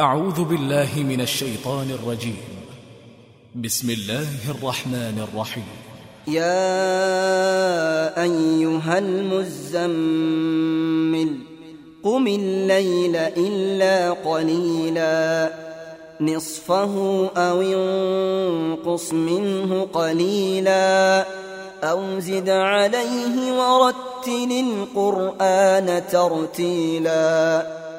أعوذ بالله من الشيطان الرجيم. بسم الله الرحمن الرحيم. يا أيها المزمل قم الليل إلا قليلا. نصفه أو انقص منه قليلا. أو زد عليه ورتل القرآن ترتيلا.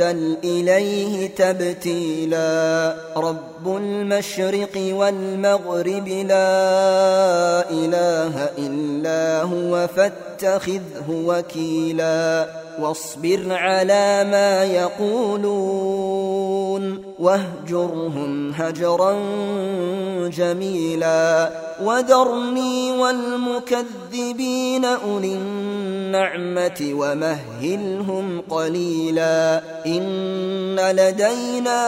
وتبتل إليه تبتيلا رب المشرق والمغرب لا إله إلا هو فاتخذه وكيلا واصبر على ما يقولون واهجرهم هجرا جميلا وذرني والمكذبين أولي النعمة ومهلهم قليلا إن لدينا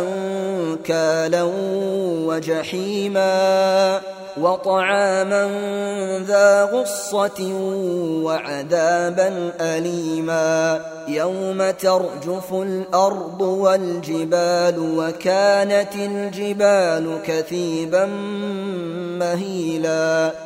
أنكالا وجحيما وطعاما ذا غصة وعذابا أليما يوم ترجف الأرض والجبال وكانت الجبال كثيبا مهيلا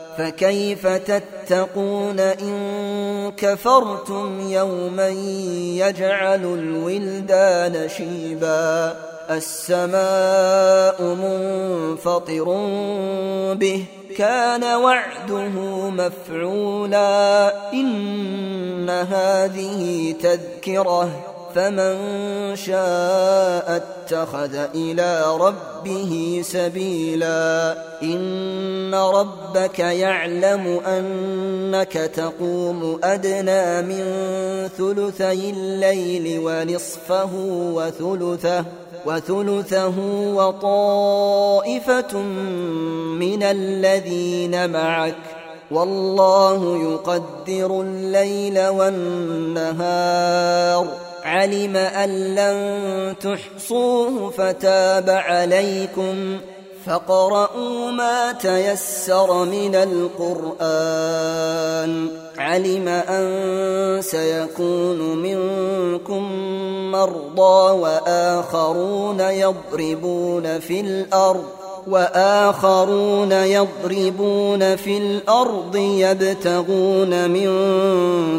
فكيف تتقون إن كفرتم يوما يجعل الولدان شيبا السماء منفطر به كان وعده مفعولا إن هذه تذكرة فمن شاء اتخذ إلى ربه سبيلا. إن ربك يعلم أنك تقوم أدنى من ثلثي الليل ونصفه وثلثه وثلثه وطائفة من الذين معك. والله يقدر الليل والنهار. علم أن لن تحصوه فتاب عليكم فقرؤوا ما تيسر من القرآن. علم أن سيكون منكم مرضى وآخرون يضربون في الأرض وآخرون يضربون في الأرض يبتغون من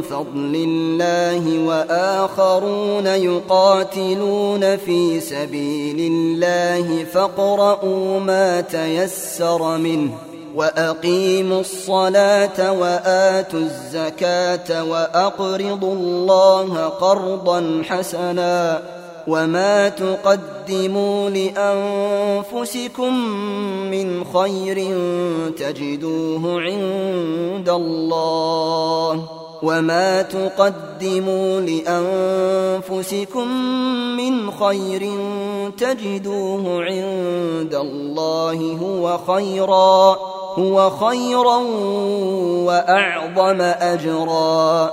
فضل الله وآخرون يقاتلون في سبيل الله فاقرؤوا ما تيسر منه وأقيموا الصلاة وآتوا الزكاة وأقرضوا الله قرضا حسنا وما تقدموا لانفسكم من خير تجدوه عند الله وما تقدموا لانفسكم من خير تجدوه عند الله هو خيرا هو خيرا واعظم اجرا